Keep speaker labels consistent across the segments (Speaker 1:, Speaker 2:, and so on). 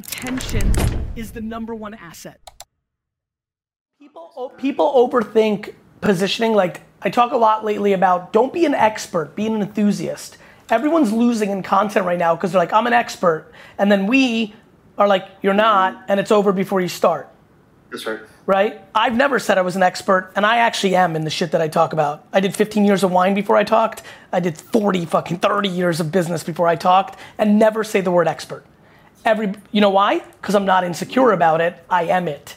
Speaker 1: attention is the number one asset.
Speaker 2: People, people overthink positioning. Like I talk a lot lately about don't be an expert, be an enthusiast. Everyone's losing in content right now because they're like, I'm an expert. And then we are like, you're not, and it's over before you start.
Speaker 3: That's right.
Speaker 2: Right? I've never said I was an expert, and I actually am in the shit that I talk about. I did 15 years of wine before I talked. I did 40 fucking 30 years of business before I talked, and never say the word expert. Every, you know why? Because I'm not insecure about it. I am it.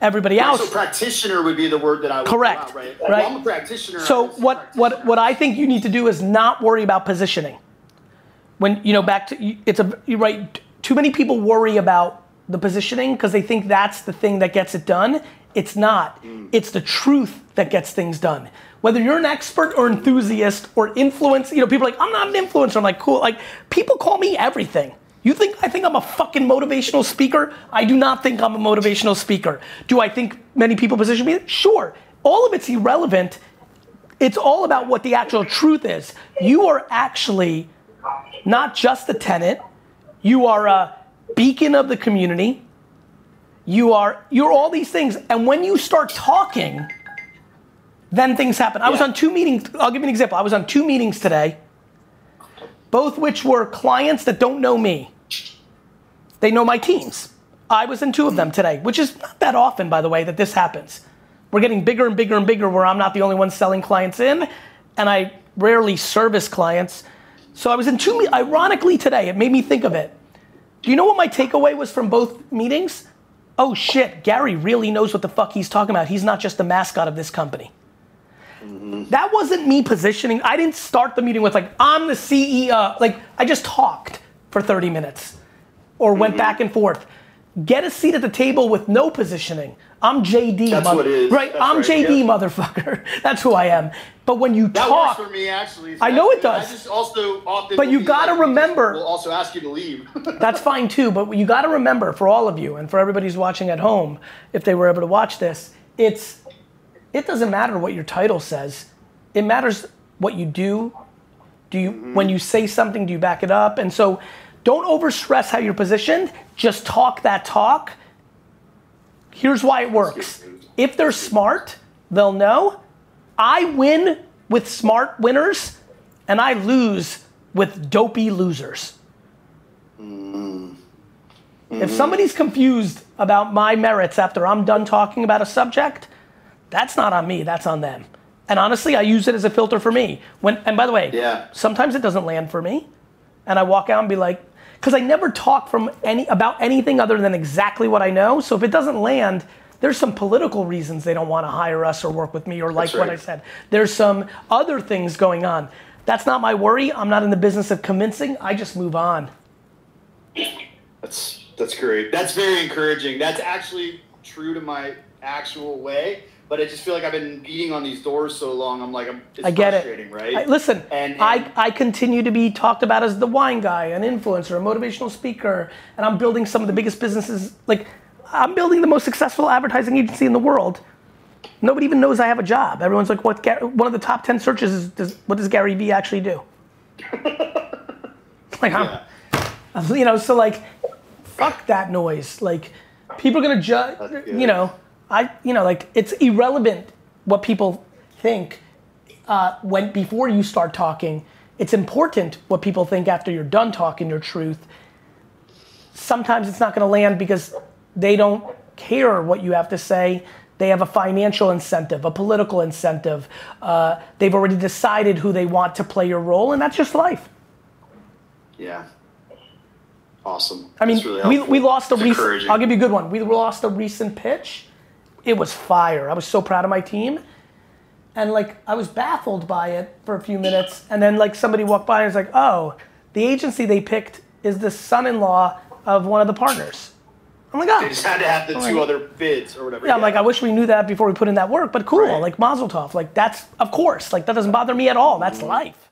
Speaker 2: Everybody else.
Speaker 3: So practitioner would be the word that I would
Speaker 2: Correct.
Speaker 3: Out, right?
Speaker 2: right.
Speaker 3: Well, I'm a practitioner.
Speaker 2: So what what what I think you need to do is not worry about positioning. When you know back to it's a you're right. Too many people worry about the positioning because they think that's the thing that gets it done. It's not. Mm. It's the truth that gets things done. Whether you're an expert or enthusiast or influence, you know, people are like, I'm not an influencer. I'm like, cool. Like, people call me everything. You think I think I'm a fucking motivational speaker? I do not think I'm a motivational speaker. Do I think many people position me? Sure. All of it's irrelevant. It's all about what the actual truth is. You are actually not just a tenant. You are a beacon of the community. You are you're all these things. And when you start talking, then things happen. I was on two meetings. I'll give you an example. I was on two meetings today both which were clients that don't know me. They know my teams. I was in two of them mm. today, which is not that often, by the way, that this happens. We're getting bigger and bigger and bigger where I'm not the only one selling clients in, and I rarely service clients. So I was in two, ironically today, it made me think of it. Do you know what my takeaway was from both meetings? Oh shit, Gary really knows what the fuck he's talking about. He's not just the mascot of this company. Mm-hmm. That wasn't me positioning. I didn't start the meeting with like I'm the CEO. Like I just talked for 30 minutes or went mm-hmm. back and forth. Get a seat at the table with no positioning. I'm JD.
Speaker 3: That's mother- what it is.
Speaker 2: Right,
Speaker 3: That's
Speaker 2: I'm
Speaker 3: right.
Speaker 2: JD, yep. motherfucker. That's who I am. But when you
Speaker 3: that
Speaker 2: talk,
Speaker 3: works for me actually.
Speaker 2: So I know it does.
Speaker 3: I just also often.
Speaker 2: But you got to remember.
Speaker 3: We'll also ask you to leave.
Speaker 2: that's fine too. But you got to remember for all of you and for everybody who's watching at home, if they were able to watch this, it's it doesn't matter what your title says. It matters what you do. Do you mm-hmm. when you say something, do you back it up? And so don't overstress how you're positioned. Just talk that talk. Here's why it works. If they're smart, they'll know. I win with smart winners, and I lose with dopey losers. Mm-hmm. If somebody's confused about my merits after I'm done talking about a subject, that's not on me, that's on them. And honestly, I use it as a filter for me. When and by the way,
Speaker 3: yeah.
Speaker 2: sometimes it doesn't land for me. And I walk out and be like, because I never talk from any about anything other than exactly what I know. So if it doesn't land, there's some political reasons they don't want to hire us or work with me or like right. what I said. There's some other things going on. That's not my worry. I'm not in the business of convincing. I just move on.
Speaker 3: That's that's great. That's very encouraging. That's actually true to my actual way but I just feel like I've been beating on these doors so long. I'm like, I'm, it's
Speaker 2: I get
Speaker 3: frustrating,
Speaker 2: it.
Speaker 3: right?
Speaker 2: I, listen, and, and, I, I continue to be talked about as the wine guy, an influencer, a motivational speaker, and I'm building some of the biggest businesses. Like, I'm building the most successful advertising agency in the world. Nobody even knows I have a job. Everyone's like, what? one of the top 10 searches is, does, what does Gary Vee actually do? like, I'm, you know, so like, fuck that noise. Like, people are gonna judge, you know I, you know, like it's irrelevant what people think uh, when before you start talking. It's important what people think after you're done talking your truth. Sometimes it's not going to land because they don't care what you have to say. They have a financial incentive, a political incentive. Uh, they've already decided who they want to play your role, and that's just life.
Speaker 3: Yeah. Awesome.
Speaker 2: I mean, really we, we lost a recent. I'll give you a good one. We lost a recent pitch it was fire. I was so proud of my team. And like I was baffled by it for a few minutes, and then like somebody walked by and was like, "Oh, the agency they picked is the son-in-law of one of the partners." I'm like, "Oh."
Speaker 3: They just had to have the I'm two like, other bids or whatever.
Speaker 2: Yeah, I'm like, I wish we knew that before we put in that work, but cool. Right. Like Mazel Tov. Like that's of course. Like that doesn't bother me at all. That's mm-hmm. life.